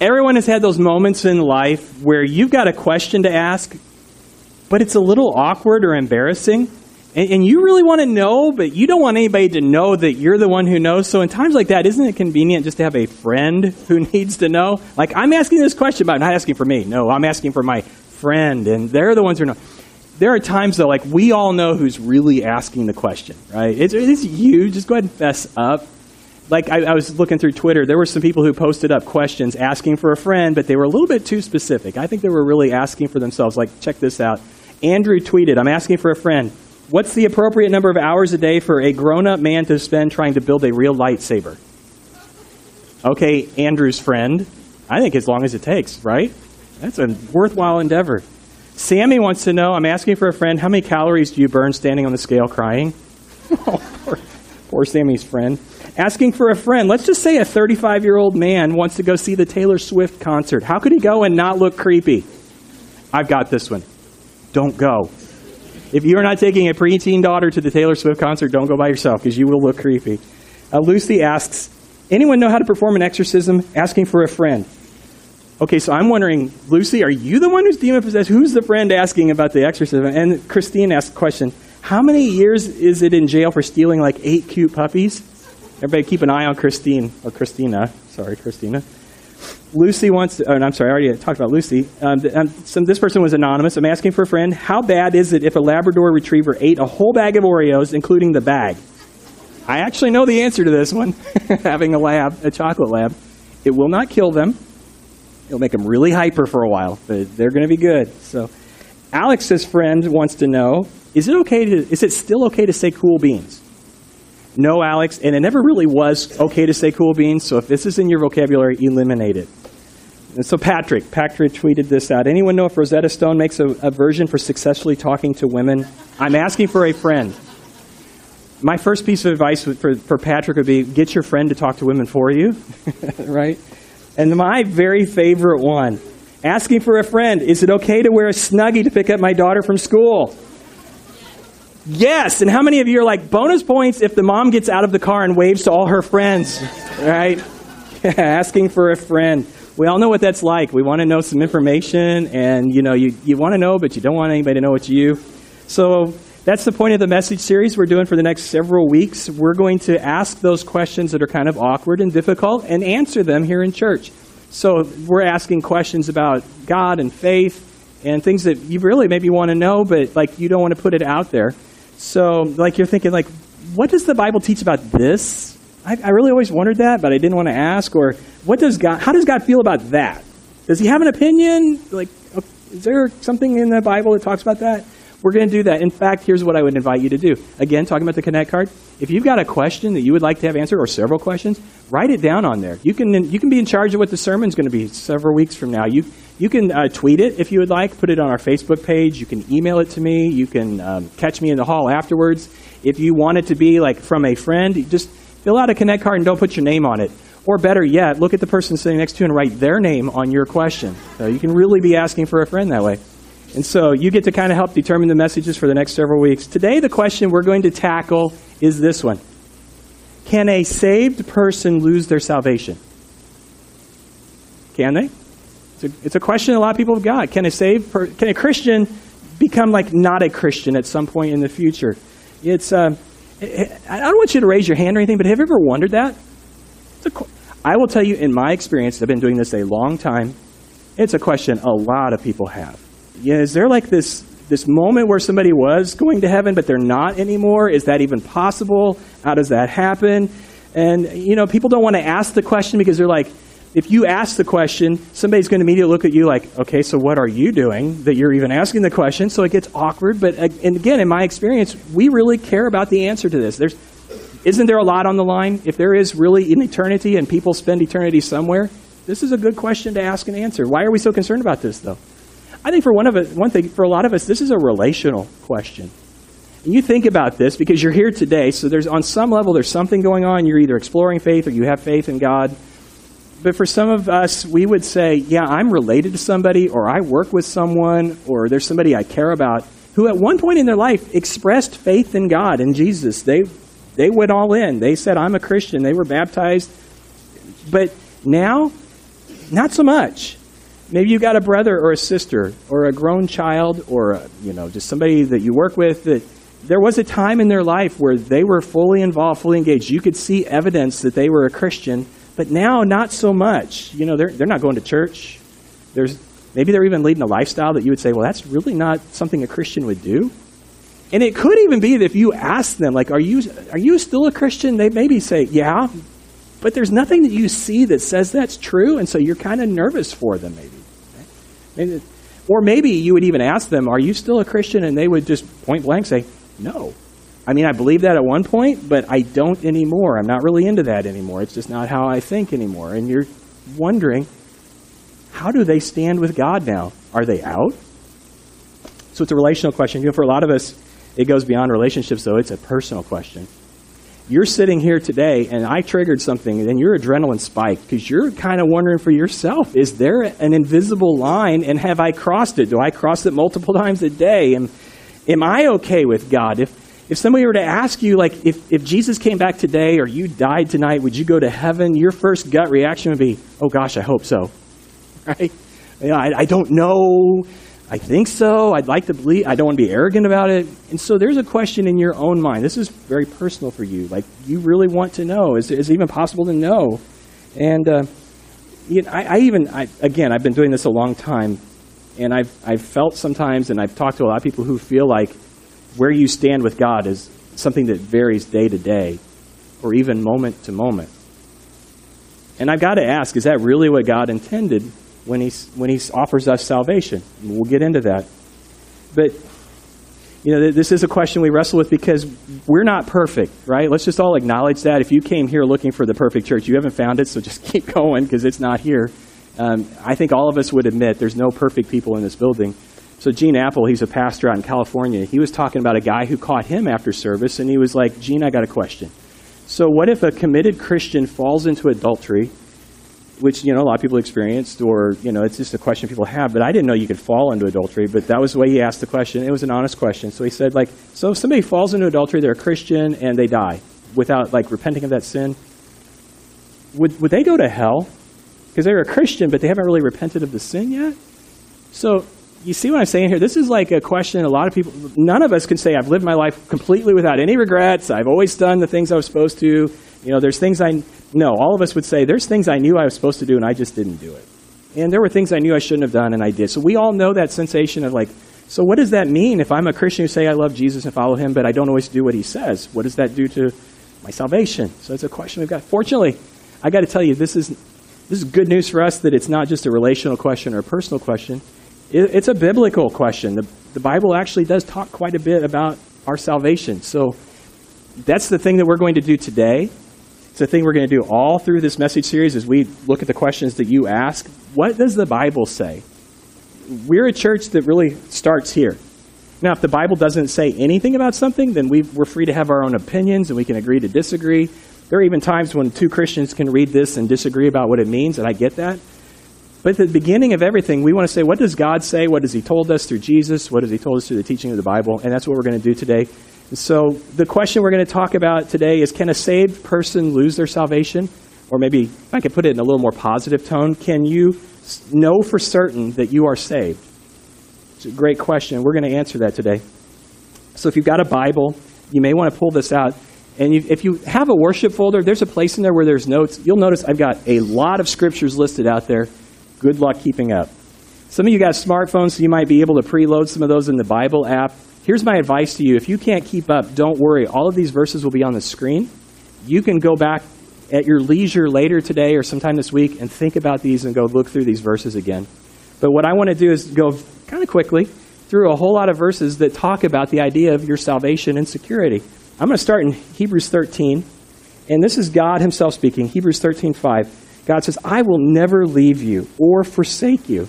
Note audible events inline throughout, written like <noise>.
Everyone has had those moments in life where you've got a question to ask, but it's a little awkward or embarrassing. And, and you really want to know, but you don't want anybody to know that you're the one who knows. So in times like that, isn't it convenient just to have a friend <laughs> who needs to know? Like, I'm asking this question, but I'm not asking for me. No, I'm asking for my friend, and they're the ones who know. There are times, though, like we all know who's really asking the question, right? It's, it's you. Just go ahead and fess up. Like I, I was looking through Twitter, there were some people who posted up questions asking for a friend, but they were a little bit too specific. I think they were really asking for themselves. Like, check this out. Andrew tweeted, I'm asking for a friend. What's the appropriate number of hours a day for a grown up man to spend trying to build a real lightsaber? Okay, Andrew's friend. I think as long as it takes, right? That's a worthwhile endeavor. Sammy wants to know I'm asking for a friend, how many calories do you burn standing on the scale crying? oh, <laughs> poor, poor Sammy's friend. Asking for a friend. Let's just say a 35 year old man wants to go see the Taylor Swift concert. How could he go and not look creepy? I've got this one. Don't go. If you are not taking a preteen daughter to the Taylor Swift concert, don't go by yourself because you will look creepy. Uh, Lucy asks, anyone know how to perform an exorcism? Asking for a friend. Okay, so I'm wondering, Lucy, are you the one who's demon possessed? Who's the friend asking about the exorcism? And Christine asked a question How many years is it in jail for stealing like eight cute puppies? Everybody keep an eye on Christine, or Christina. Sorry, Christina. Lucy wants, to, oh, I'm sorry, I already talked about Lucy. Um, um, some, this person was anonymous. I'm asking for a friend. How bad is it if a Labrador retriever ate a whole bag of Oreos, including the bag? I actually know the answer to this one, <laughs> having a lab, a chocolate lab. It will not kill them. It'll make them really hyper for a while, but they're going to be good. So, Alex's friend wants to know: Is it okay to? Is it still okay to say cool beans? No, Alex, and it never really was okay to say cool beans. So if this is in your vocabulary, eliminate it. And so Patrick, Patrick tweeted this out. Anyone know if Rosetta Stone makes a, a version for successfully talking to women? I'm asking for a friend. My first piece of advice for, for Patrick would be get your friend to talk to women for you, <laughs> right? And my very favorite one, asking for a friend. Is it okay to wear a snuggie to pick up my daughter from school? Yes. And how many of you are like, bonus points if the mom gets out of the car and waves to all her friends, right? <laughs> asking for a friend we all know what that's like. We want to know some information, and you know, you, you want to know, but you don't want anybody to know it's you. So that's the point of the message series we're doing for the next several weeks. We're going to ask those questions that are kind of awkward and difficult and answer them here in church. So we're asking questions about God and faith and things that you really maybe want to know, but like you don't want to put it out there. So like you're thinking like, what does the Bible teach about this? I, I really always wondered that, but I didn't want to ask. Or what does God? How does God feel about that? Does He have an opinion? Like, is there something in the Bible that talks about that? We're going to do that. In fact, here's what I would invite you to do. Again, talking about the Connect card. If you've got a question that you would like to have answered, or several questions, write it down on there. You can you can be in charge of what the sermon's going to be several weeks from now. You you can uh, tweet it if you would like. Put it on our Facebook page. You can email it to me. You can um, catch me in the hall afterwards. If you want it to be like from a friend, just Fill out a Connect card and don't put your name on it. Or better yet, look at the person sitting next to you and write their name on your question. So you can really be asking for a friend that way. And so you get to kind of help determine the messages for the next several weeks. Today, the question we're going to tackle is this one Can a saved person lose their salvation? Can they? It's a, it's a question a lot of people have got. Can a saved per, can a Christian become like not a Christian at some point in the future? It's uh, I don't want you to raise your hand or anything, but have you ever wondered that? I will tell you, in my experience, I've been doing this a long time. It's a question a lot of people have. Yeah, is there like this this moment where somebody was going to heaven, but they're not anymore? Is that even possible? How does that happen? And you know, people don't want to ask the question because they're like, if you ask the question, somebody's going to immediately look at you like, okay, so what are you doing that you're even asking the question? So it gets awkward. But uh, and again, in my experience, we really care about the answer to this. There's, isn't there a lot on the line? If there is really an eternity and people spend eternity somewhere, this is a good question to ask and answer. Why are we so concerned about this, though? I think for one of us, one thing, for a lot of us, this is a relational question. And you think about this because you're here today, so there's on some level there's something going on. You're either exploring faith or you have faith in God but for some of us, we would say, yeah, I'm related to somebody, or I work with someone, or there's somebody I care about who at one point in their life expressed faith in God and Jesus. They, they went all in. They said, I'm a Christian. They were baptized. But now not so much. Maybe you got a brother or a sister or a grown child or a, you know just somebody that you work with that there was a time in their life where they were fully involved, fully engaged. You could see evidence that they were a Christian, but now not so much. You know, they're they're not going to church. There's maybe they're even leading a lifestyle that you would say, well, that's really not something a Christian would do. And it could even be that if you ask them, like, are you are you still a Christian? They maybe say, yeah, but there's nothing that you see that says that's true, and so you're kind of nervous for them, maybe. Maybe, or maybe you would even ask them, Are you still a Christian? And they would just point blank say, No. I mean, I believe that at one point, but I don't anymore. I'm not really into that anymore. It's just not how I think anymore. And you're wondering, how do they stand with God now? Are they out? So it's a relational question. You know, for a lot of us, it goes beyond relationships, though. It's a personal question you're sitting here today and I triggered something, and your adrenaline spiked because you're kind of wondering for yourself is there an invisible line and have I crossed it? Do I cross it multiple <laughs> times a day? And am I okay with God? If, if somebody were to ask you, like, if, if Jesus came back today or you died tonight, would you go to heaven? Your first gut reaction would be, oh gosh, I hope so. <laughs> Right? You know, I, I don't know. I think so. I'd like to believe. I don't want to be arrogant about it. And so there's a question in your own mind. This is very personal for you. Like, you really want to know. Is, is it even possible to know? And uh, you know, I, I, even, I, again, I've been doing this a long time, and I've, I've felt sometimes, and I've talked to a lot of people who feel like where you stand with God is something that varies day to day or even moment to moment. And I've got to ask, is that really what God intended when he, when he offers us salvation. We'll get into that. But, you know, this is a question we wrestle with because we're not perfect, right? Let's just all acknowledge that. If you came here looking for the perfect church, you haven't found it, so just <laughs> keep going because it's not here. Um, I think all of us would admit there's no perfect people in this building. So Gene Appel, he's a pastor out in California. He was talking about a guy who caught him after service, and he was like, Gene, I got a question. So what if a committed Christian falls into adultery which you know a lot of people experienced, or you know it's just a question people have. But I didn't know you could fall into adultery. But that was the way he asked the question. It was an honest question. So he said, like, so if somebody falls into adultery, they're a Christian and they die without like repenting of that sin, would would they go to hell? Because they're a Christian, but they haven't really repented of the sin yet. So you see what I'm saying here? This is like a question a lot of people, none of us can say, I've lived my life completely without any regrets. I've always done the things I was supposed to. You know, there's things I, no, all of us would say, there's things I knew I was supposed to do and I just didn't do it. And there were things I knew I shouldn't have done and I did. So we all know that sensation of like, so what does that mean if I'm a Christian who say I love Jesus and follow him, but I don't always do what he says? What does that do to my salvation? So it's a question we've got. Fortunately, I got to tell you, this is, this is good news for us that it's not just a relational question or a personal question. It, it's a biblical question. The, the Bible actually does talk quite a bit about our salvation. So that's the thing that we're going to do today. It's the thing we're going to do all through this message series as we look at the questions that you ask. What does the Bible say? We're a church that really starts here. Now, if the Bible doesn't say anything about something, then we are free to have our own opinions and we can agree to disagree. There are even times when two Christians can read this and disagree about what it means, and I get that. But at the beginning of everything, we want to say, what does God say? What has He told us through Jesus? What has He told us through the teaching of the Bible? And that's what we're going to do today. So, the question we're going to talk about today is can a saved person lose their salvation? Or maybe if I could put it in a little more positive tone, can you know for certain that you are saved? It's a great question. We're going to answer that today. So, if you've got a Bible, you may want to pull this out. And if you have a worship folder, there's a place in there where there's notes. You'll notice I've got a lot of scriptures listed out there. Good luck keeping up. Some of you got smartphones, so you might be able to preload some of those in the Bible app. Here's my advice to you. If you can't keep up, don't worry. All of these verses will be on the screen. You can go back at your leisure later today or sometime this week and think about these and go look through these verses again. But what I want to do is go kind of quickly through a whole lot of verses that talk about the idea of your salvation and security. I'm going to start in Hebrews 13, and this is God Himself speaking. Hebrews 13, 5. God says, I will never leave you or forsake you.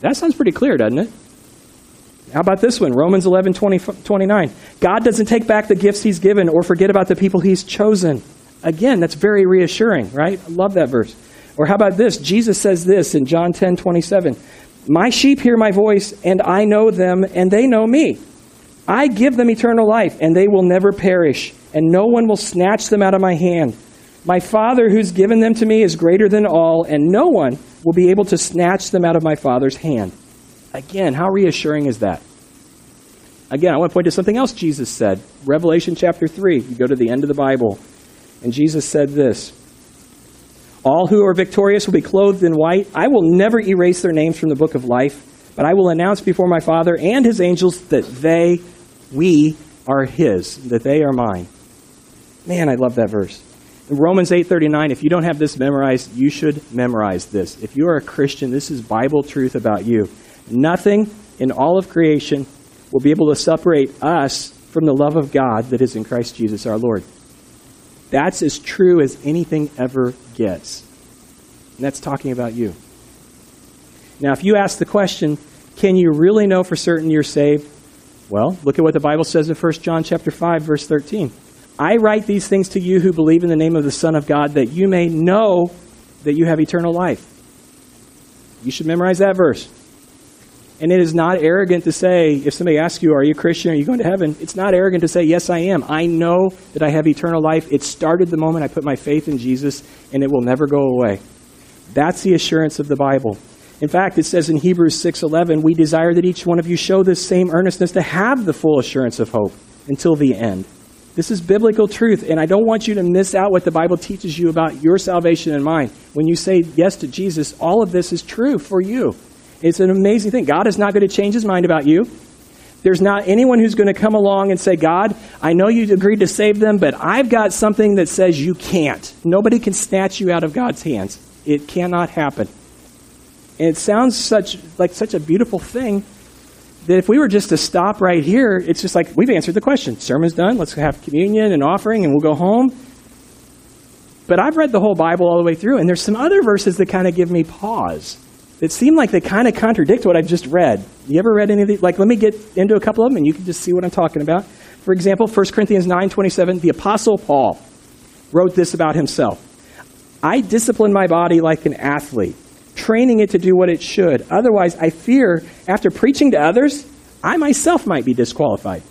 That sounds pretty clear, doesn't it? How about this one? Romans 11, 20, 29. God doesn't take back the gifts he's given or forget about the people he's chosen. Again, that's very reassuring, right? I love that verse. Or how about this? Jesus says this in John 10, 27. My sheep hear my voice, and I know them, and they know me. I give them eternal life, and they will never perish, and no one will snatch them out of my hand. My Father who's given them to me is greater than all, and no one will be able to snatch them out of my Father's hand. Again, how reassuring is that? Again, I want to point to something else Jesus said. Revelation chapter 3. You go to the end of the Bible, and Jesus said this All who are victorious will be clothed in white. I will never erase their names from the book of life, but I will announce before my Father and his angels that they, we, are his, that they are mine. Man, I love that verse. Romans 8:39, if you don't have this memorized, you should memorize this. If you are a Christian, this is Bible truth about you. Nothing in all of creation will be able to separate us from the love of God that is in Christ Jesus our Lord. That's as true as anything ever gets. And that's talking about you. Now, if you ask the question, can you really know for certain you're saved? Well, look at what the Bible says in 1 John chapter 5 verse 13. I write these things to you who believe in the name of the Son of God that you may know that you have eternal life. You should memorize that verse. And it is not arrogant to say, if somebody asks you, Are you a Christian? Are you going to heaven? It's not arrogant to say, Yes, I am. I know that I have eternal life. It started the moment I put my faith in Jesus, and it will never go away. That's the assurance of the Bible. In fact, it says in Hebrews 6:11, "We desire that each one of you show this same earnestness to have the full assurance of hope until the end." This is biblical truth, and I don't want you to miss out what the Bible teaches you about your salvation and mine. When you say yes to Jesus, all of this is true for you. It's an amazing thing. God is not going to change his mind about you. There's not anyone who's going to come along and say, God, I know you agreed to save them, but I've got something that says you can't. Nobody can snatch you out of God's hands. It cannot happen. And it sounds such like such a beautiful thing that if we were just to stop right here, it's just like we've answered the question. Sermon's done. Let's have communion and offering, and we'll go home. But I've read the whole Bible all the way through, and there's some other verses that kind of give me pause that seem like they kind of contradict what I've just read. You ever read any of these? Like, let me get into a couple of them, and you can just see what I'm talking about. For example, 1 Corinthians 9:27, the Apostle Paul wrote this about himself. I discipline my body like an athlete, training it to do what it should. Otherwise, I fear after preaching to others, I myself might be disqualified.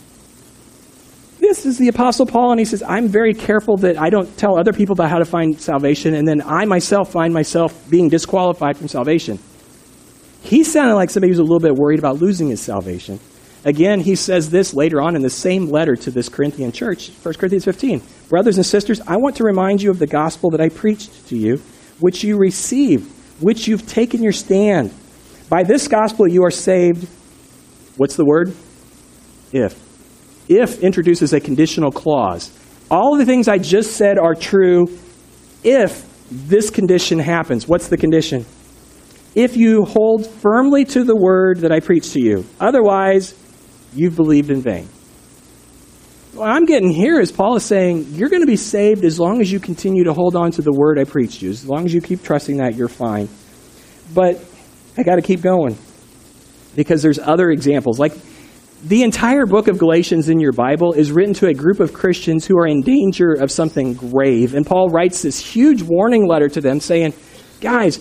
This is the Apostle Paul, and he says, I'm very careful that I don't tell other people about how to find salvation, and then I myself find myself being disqualified from salvation. He sounded like somebody who's a little bit worried about losing his salvation. Again, he says this later on in the same letter to this Corinthian church, 1 Corinthians 15. Brothers and sisters, I want to remind you of the gospel that I preached to you, which you received, which you've taken your stand. By this gospel you are saved. What's the word? If. If introduces a conditional clause. All of the things I just said are true if this condition happens. What's the condition? if you hold firmly to the word that I preach to you. Otherwise, you've believed in vain. What I'm getting here is Paul is saying, you're going to be saved as long as you continue to hold on to the word I preached you. As long as you keep trusting that, you're fine. But I got to keep going because there's other examples. Like the entire book of Galatians in your Bible is written to a group of Christians who are in danger of something grave. And Paul writes this huge warning letter to them saying, guys,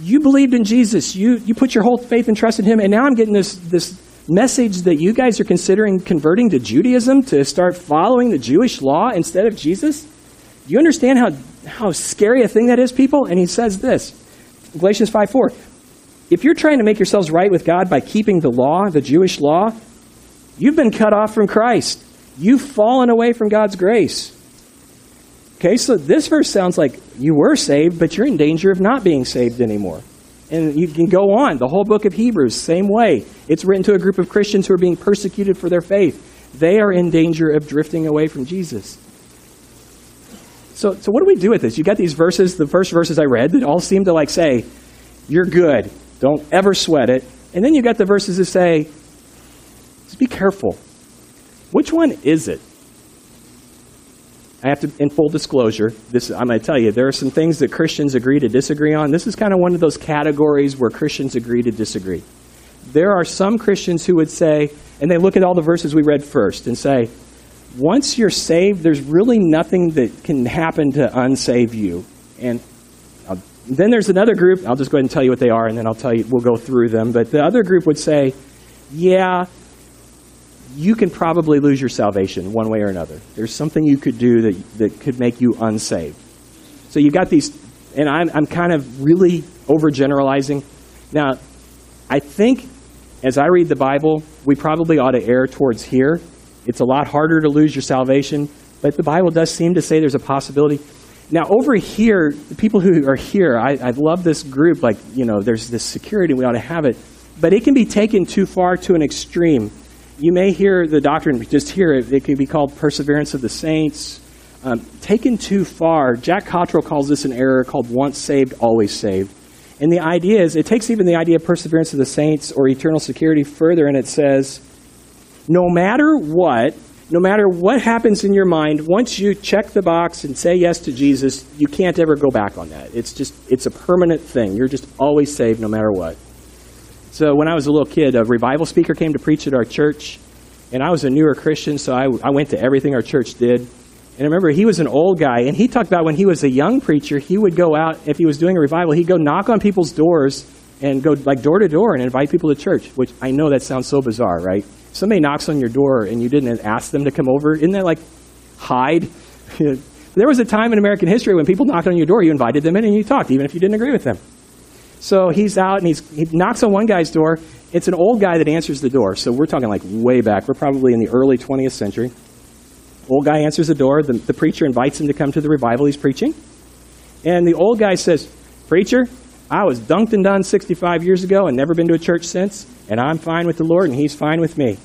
you believed in Jesus. You, you put your whole faith and trust in him. And now I'm getting this, this message that you guys are considering converting to Judaism to start following the Jewish law instead of Jesus. Do you understand how, how scary a thing that is, people? And he says this Galatians 5 4. If you're trying to make yourselves right with God by keeping the law, the Jewish law, you've been cut off from Christ. You've fallen away from God's grace. Okay, so this verse sounds like you were saved, but you're in danger of not being saved anymore. And you can go on. The whole book of Hebrews, same way. It's written to a group of Christians who are being persecuted for their faith. They are in danger of drifting away from Jesus. So, so what do we do with this? You got these verses, the first verses I read, that all seem to like say, you're good. Don't ever sweat it. And then you got the verses that say, just be careful. Which one is it? I have to, in full disclosure, this I'm going to tell you, there are some things that Christians agree to disagree on. This is kind of one of those categories where Christians agree to disagree. There are some Christians who would say, and they look at all the verses we read first and say, once you're saved, there's really nothing that can happen to unsave you. And uh, then there's another group, I'll just go ahead and tell you what they are, and then I'll tell you, we'll go through them. But the other group would say, yeah, you can probably lose your salvation one way or another. There's something you could do that, that could make you unsaved. So you've got these, and I'm, I'm kind of really overgeneralizing. Now, I think as I read the Bible, we probably ought to err towards here. It's a lot harder to lose your salvation, but the Bible does seem to say there's a possibility. Now, over here, the people who are here, I, I love this group. Like, you know, there's this security, we ought to have it. But it can be taken too far to an extreme. You may hear the doctrine, just here, it, it can be called perseverance of the saints. Um, taken too far, Jack Cottrell calls this an error called once saved, always saved. And the idea is, it takes even the idea of perseverance of the saints or eternal security further, and it says, no matter what, no matter what happens in your mind, once you check the box and say yes to Jesus, you can't ever go back on that. It's just, it's a permanent thing. You're just always saved no matter what. So when I was a little kid, a revival speaker came to preach at our church, and I was a newer Christian, so I, I went to everything our church did. And I remember he was an old guy, and he talked about when he was a young preacher, he would go out, if he was doing a revival, he'd go knock on people's doors and go like door to door and invite people to church, which I know that sounds so bizarre, right? Somebody knocks on your door and you didn't ask them to come over. Isn't that like hide? <laughs> there was a time in American history when people knocked on your door, you invited them in and you talked, even if you didn't agree with them. So he's out and he's, he knocks on one guy's door. It's an old guy that answers the door. So we're talking like way back. We're probably in the early 20th century. Old guy answers the door. The, the preacher invites him to come to the revival he's preaching. And the old guy says, Preacher, I was dunked and done 65 years ago and never been to a church since, and I'm fine with the Lord and He's fine with me.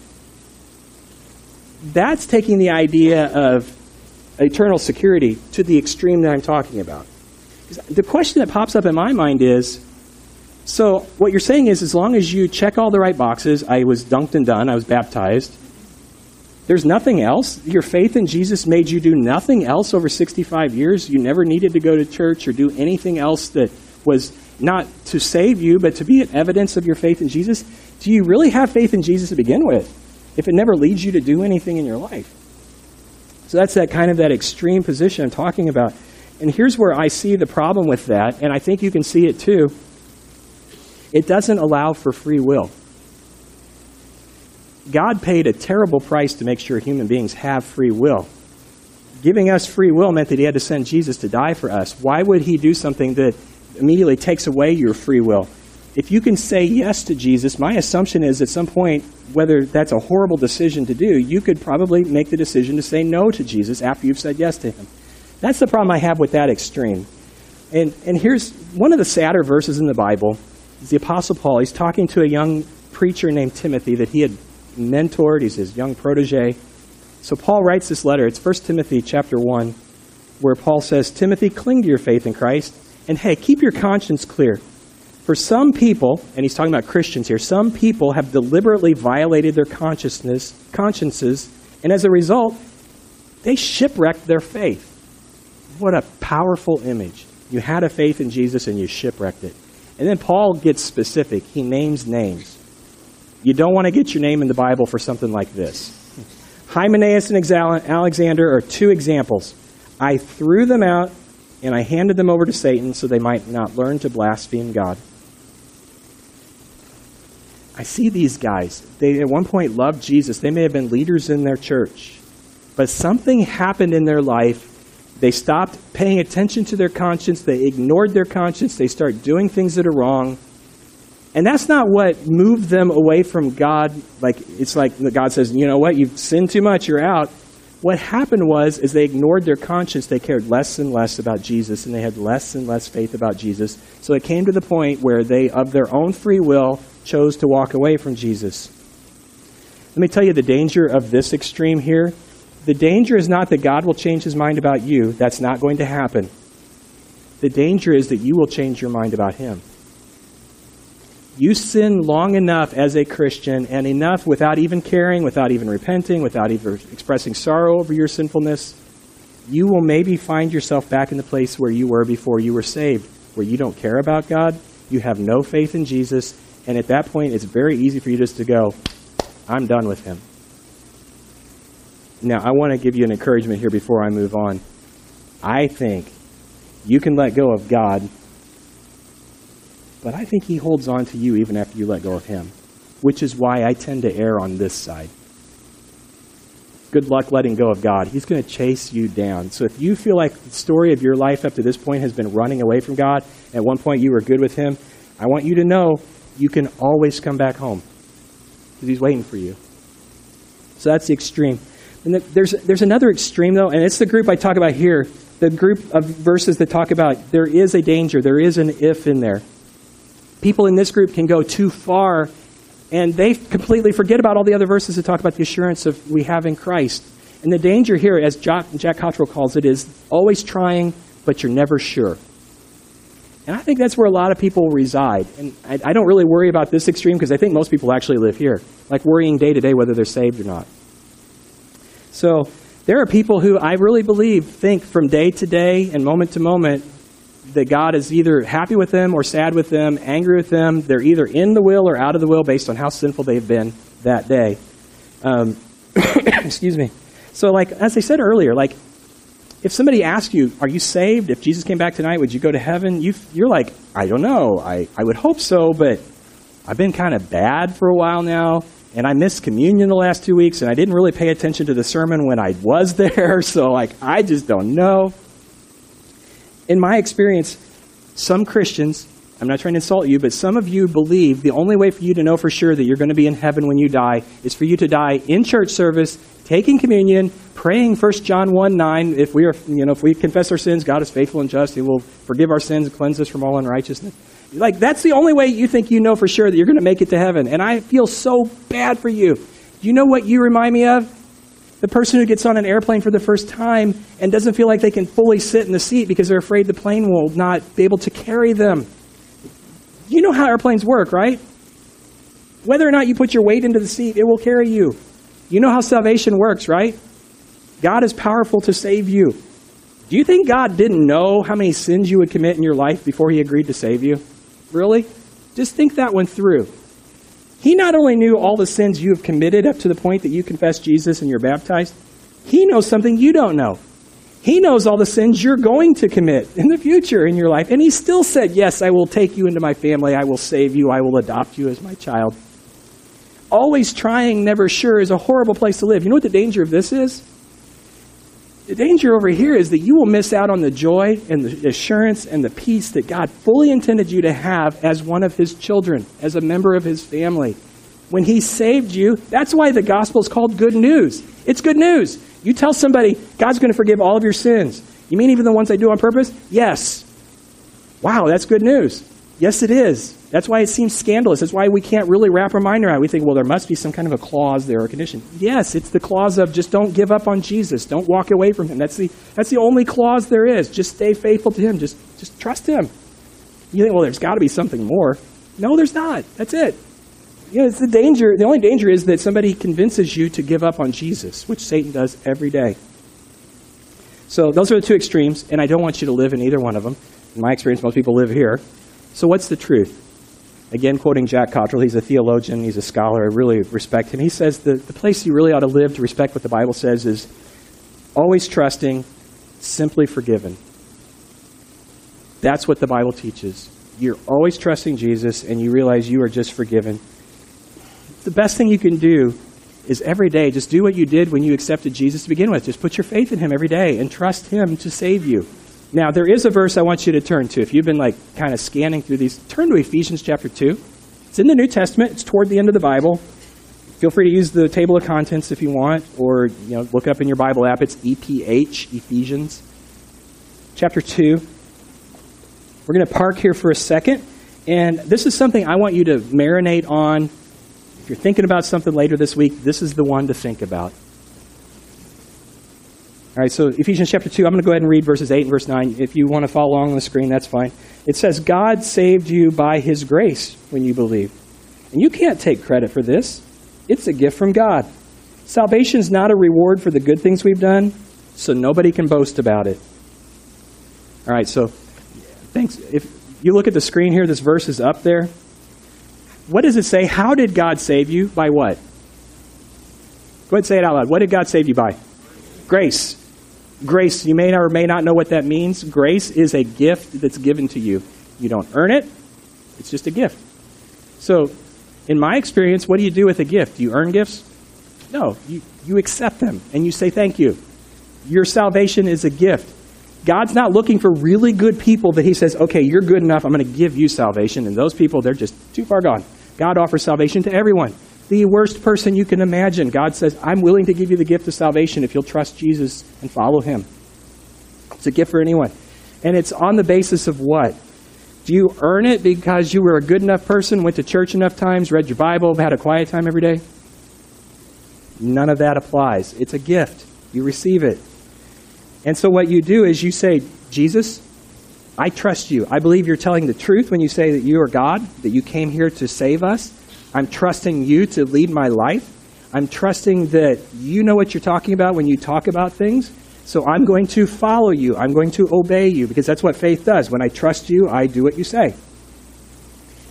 That's taking the idea of eternal security to the extreme that I'm talking about. The question that pops up in my mind is so, what you're saying is, as long as you check all the right boxes, I was dunked and done, I was baptized, there's nothing else? Your faith in Jesus made you do nothing else over 65 years? You never needed to go to church or do anything else that was not to save you, but to be an evidence of your faith in Jesus? Do you really have faith in Jesus to begin with if it never leads you to do anything in your life? So that's that kind of that extreme position I'm talking about. And here's where I see the problem with that, and I think you can see it too. It doesn't allow for free will. God paid a terrible price to make sure human beings have free will. Giving us free will meant that he had to send Jesus to die for us. Why would he do something that immediately takes away your free will? If you can say yes to Jesus, my assumption is at some point, whether that's a horrible decision to do, you could probably make the decision to say no to Jesus after you've said yes to him. That's the problem I have with that extreme. And, and here's one of the sadder verses in the Bible the Apostle Paul. He's talking to a young preacher named Timothy that he had mentored. He's his young protege. So Paul writes this letter. It's 1 Timothy chapter 1, where Paul says, Timothy, cling to your faith in Christ, and hey, keep your conscience clear. For some people, and he's talking about Christians here, some people have deliberately violated their consciousness, consciences, and as a result, they shipwrecked their faith. What a powerful image. You had a faith in Jesus and you shipwrecked it. And then Paul gets specific. He names names. You don't want to get your name in the Bible for something like this. Hymenaeus and Alexander are two examples. I threw them out and I handed them over to Satan so they might not learn to blaspheme God. I see these guys. They at one point loved Jesus. They may have been leaders in their church. But something happened in their life they stopped paying attention to their conscience. They ignored their conscience. They start doing things that are wrong. And that's not what moved them away from God. Like it's like God says, you know what, you've sinned too much, you're out. What happened was is they ignored their conscience. They cared less and less about Jesus, and they had less and less faith about Jesus. So it came to the point where they, of their own free will, chose to walk away from Jesus. Let me tell you the danger of this extreme here the danger is not that God will change his mind about you. That's not going to happen. The danger is that you will change your mind about him. You sin long enough as a Christian and enough without even caring, without even repenting, without even expressing sorrow over your sinfulness, you will maybe find yourself back in the place where you were before you were saved, where you don't care about God, you have no faith in Jesus, and at that point it's very easy for you just to go, I'm done with him. Now, I want to give you an encouragement here before I move on. I think you can let go of God, but I think He holds on to you even after you let go of Him, which is why I tend to err on this side. good luck letting go of God. He's going to chase you down. So if you feel like the story of your life up to this point has been running away from God, at one point you were good with Him, I want you to know you can always come back home because He's waiting for you. So that's the extreme. And there's, there's another extreme, though, and it's the group I talk about here the group of verses that talk about there is a danger, there is an if in there. People in this group can go too far and they completely forget about all the other verses that talk about the assurance of we have in Christ. And the danger here, as Jack, Jack Cottrell calls it, is always trying, but you're never sure. And I think that's where a lot of people reside. And I, I don't really worry about this extreme because I think most people actually live here, like worrying day to day whether they're saved or not. So there are people who I really believe think from day to day and moment to moment that God is either happy with them or sad with them, angry with them. They're either in the will or out of the will based on how sinful they've been that day. Um, <coughs> excuse me. So, like as I said earlier, like if somebody asks you, "Are you saved? If Jesus came back tonight, would you go to heaven?" You, you're like, "I don't know. I, I would hope so, but I've been kind of bad for a while now." And I missed communion the last two weeks, and I didn't really pay attention to the sermon when I was <laughs> there, so like I just don't know. In my experience, some Christians, I'm not trying to insult you, but some of you believe the only way for you to know for sure that you're going to be in heaven when you die is for you to die in church service, taking communion, praying 1 John 1 9. If we are, you know, if we confess our sins, God is faithful and just. He will forgive our sins and cleanse us from all unrighteousness. Like, that's the only way you think you know for sure that you're going to make it to heaven. And I feel so bad for you. You know what you remind me of? The person who gets on an airplane for the first time and doesn't feel like they can fully sit in the seat because they're afraid the plane will not be able to carry them. You know how airplanes work, right? Whether or not you put your weight into the seat, it will carry you. You know how salvation works, right? God is powerful to save you. Do you think God didn't know how many sins you would commit in your life before he agreed to save you? Really? Just think that one through. He not only knew all the sins you have committed up to the point that you confess Jesus and you're baptized, he knows something you don't know. He knows all the sins you're going to commit in the future in your life. And he still said, Yes, I will take you into my family. I will save you. I will adopt you as my child. Always trying, never sure is a horrible place to live. You know what the danger of this is? The danger over here is that you will miss out on the joy and the assurance and the peace that God fully intended you to have as one of His children, as a member of His family. When He saved you, that's why the gospel is called good news. It's good news. You tell somebody, God's going to forgive all of your sins. You mean even the ones I do on purpose? Yes. Wow, that's good news. Yes, it is. That's why it seems scandalous. That's why we can't really wrap our mind around it. We think, well, there must be some kind of a clause there or condition. Yes, it's the clause of just don't give up on Jesus. Don't walk away from him. That's the, that's the only clause there is. Just stay faithful to him. Just, just trust him. You think, well, there's got to be something more. No, there's not. That's it. You know, it's the danger. The only danger is that somebody convinces you to give up on Jesus, which Satan does every day. So those are the two extremes, and I don't want you to live in either one of them. In my experience, most people live here. So what's the truth? Again, quoting Jack Cottrell, he's a theologian, he's a scholar, I really respect him. He says the, the place you really ought to live to respect what the Bible says is always trusting, simply forgiven. That's what the Bible teaches. You're always trusting Jesus and you realize you are just forgiven. The best thing you can do is every day just do what you did when you accepted Jesus to begin with. Just put your faith in him every day and trust him to save you. Now, there is a verse I want you to turn to. If you've been like kind of scanning through these, turn to Ephesians chapter 2. It's in the New Testament, it's toward the end of the Bible. Feel free to use the table of contents if you want, or you know, look up in your Bible app. It's EPH, Ephesians chapter 2. We're going to park here for a second. And this is something I want you to marinate on. If you're thinking about something later this week, this is the one to think about. All right, so Ephesians chapter 2, I'm going to go ahead and read verses 8 and verse 9. If you want to follow along on the screen, that's fine. It says, God saved you by his grace when you believe. And you can't take credit for this, it's a gift from God. Salvation is not a reward for the good things we've done, so nobody can boast about it. All right, so thanks. If you look at the screen here, this verse is up there. What does it say? How did God save you? By what? Go ahead and say it out loud. What did God save you by? Grace. Grace, you may or may not know what that means. Grace is a gift that's given to you. You don't earn it, it's just a gift. So, in my experience, what do you do with a gift? Do you earn gifts? No, you, you accept them and you say thank you. Your salvation is a gift. God's not looking for really good people that He says, okay, you're good enough, I'm going to give you salvation. And those people, they're just too far gone. God offers salvation to everyone. The worst person you can imagine, God says, I'm willing to give you the gift of salvation if you'll trust Jesus and follow Him. It's a gift for anyone. And it's on the basis of what? Do you earn it because you were a good enough person, went to church enough times, read your Bible, had a quiet time every day? None of that applies. It's a gift. You receive it. And so what you do is you say, Jesus, I trust you. I believe you're telling the truth when you say that you are God, that you came here to save us. I'm trusting you to lead my life. I'm trusting that you know what you're talking about when you talk about things. So I'm going to follow you. I'm going to obey you because that's what faith does. When I trust you, I do what you say.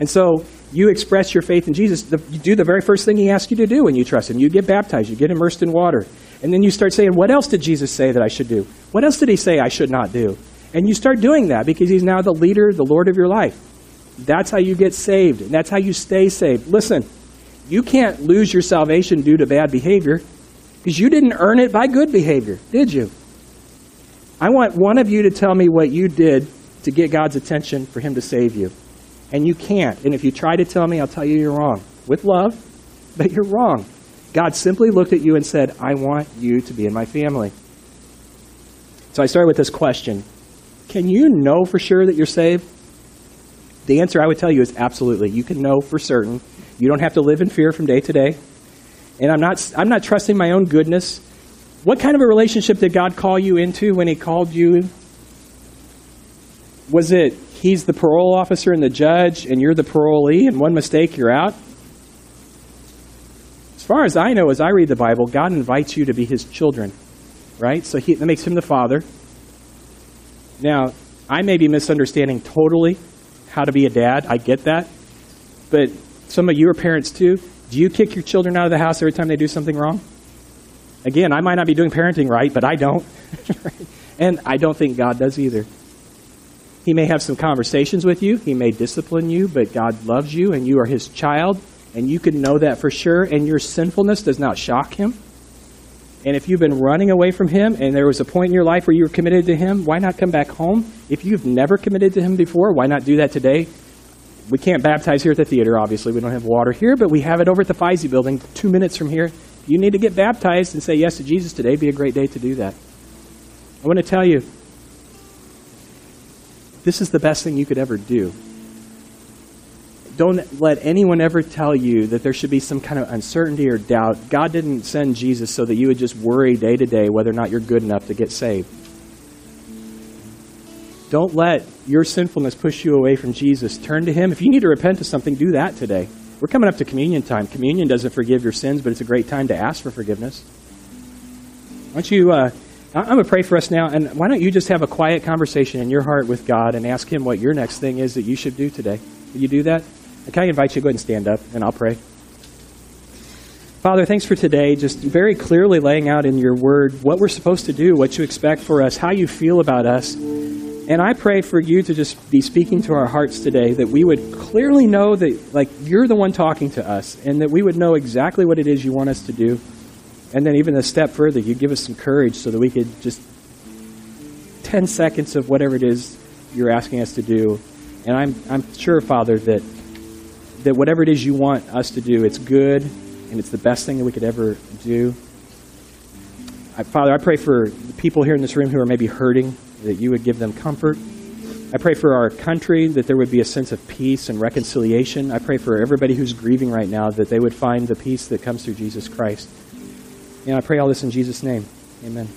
And so you express your faith in Jesus. You do the very first thing he asks you to do when you trust him. You get baptized, you get immersed in water. And then you start saying, What else did Jesus say that I should do? What else did he say I should not do? And you start doing that because he's now the leader, the Lord of your life. That's how you get saved. And that's how you stay saved. Listen, you can't lose your salvation due to bad behavior because you didn't earn it by good behavior, did you? I want one of you to tell me what you did to get God's attention for him to save you. And you can't. And if you try to tell me, I'll tell you you're wrong. With love, but you're wrong. God simply looked at you and said, I want you to be in my family. So I started with this question Can you know for sure that you're saved? The answer I would tell you is absolutely. You can know for certain. You don't have to live in fear from day to day. And I'm not, I'm not trusting my own goodness. What kind of a relationship did God call you into when He called you? Was it He's the parole officer and the judge, and you're the parolee, and one mistake, you're out? As far as I know, as I read the Bible, God invites you to be His children, right? So he, that makes Him the Father. Now, I may be misunderstanding totally how to be a dad. I get that. But some of you are parents too. Do you kick your children out of the house every time they do something wrong? Again, I might not be doing parenting right, but I don't. <laughs> and I don't think God does either. He may have some conversations with you, He may discipline you, but God loves you and you are His child, and you can know that for sure, and your sinfulness does not shock Him. And if you've been running away from Him and there was a point in your life where you were committed to Him, why not come back home? If you've never committed to Him before, why not do that today? We can't baptize here at the theater, obviously. We don't have water here, but we have it over at the Feisey building, two minutes from here you need to get baptized and say yes to Jesus today, It'd be a great day to do that. I want to tell you, this is the best thing you could ever do. Don't let anyone ever tell you that there should be some kind of uncertainty or doubt. God didn't send Jesus so that you would just worry day to day whether or not you're good enough to get saved. Don't let your sinfulness push you away from Jesus. Turn to Him. If you need to repent of something, do that today. We're coming up to communion time. Communion doesn't forgive your sins, but it's a great time to ask for forgiveness. Why don't you, uh, I'm going to pray for us now, and why don't you just have a quiet conversation in your heart with God and ask Him what your next thing is that you should do today? Will you do that? Can I invite you to go ahead and stand up, and I'll pray. Father, thanks for today, just very clearly laying out in your word what we're supposed to do, what you expect for us, how you feel about us. And I pray for you to just be speaking to our hearts today, that we would clearly know that, like, you're the one talking to us, and that we would know exactly what it is you want us to do. And then, even a step further, you give us some courage so that we could just 10 seconds of whatever it is you're asking us to do. And I'm, I'm sure, Father, that, that whatever it is you want us to do, it's good and it's the best thing that we could ever do. I, Father, I pray for the people here in this room who are maybe hurting that you would give them comfort. I pray for our country that there would be a sense of peace and reconciliation. I pray for everybody who's grieving right now that they would find the peace that comes through Jesus Christ. And I pray all this in Jesus' name. Amen.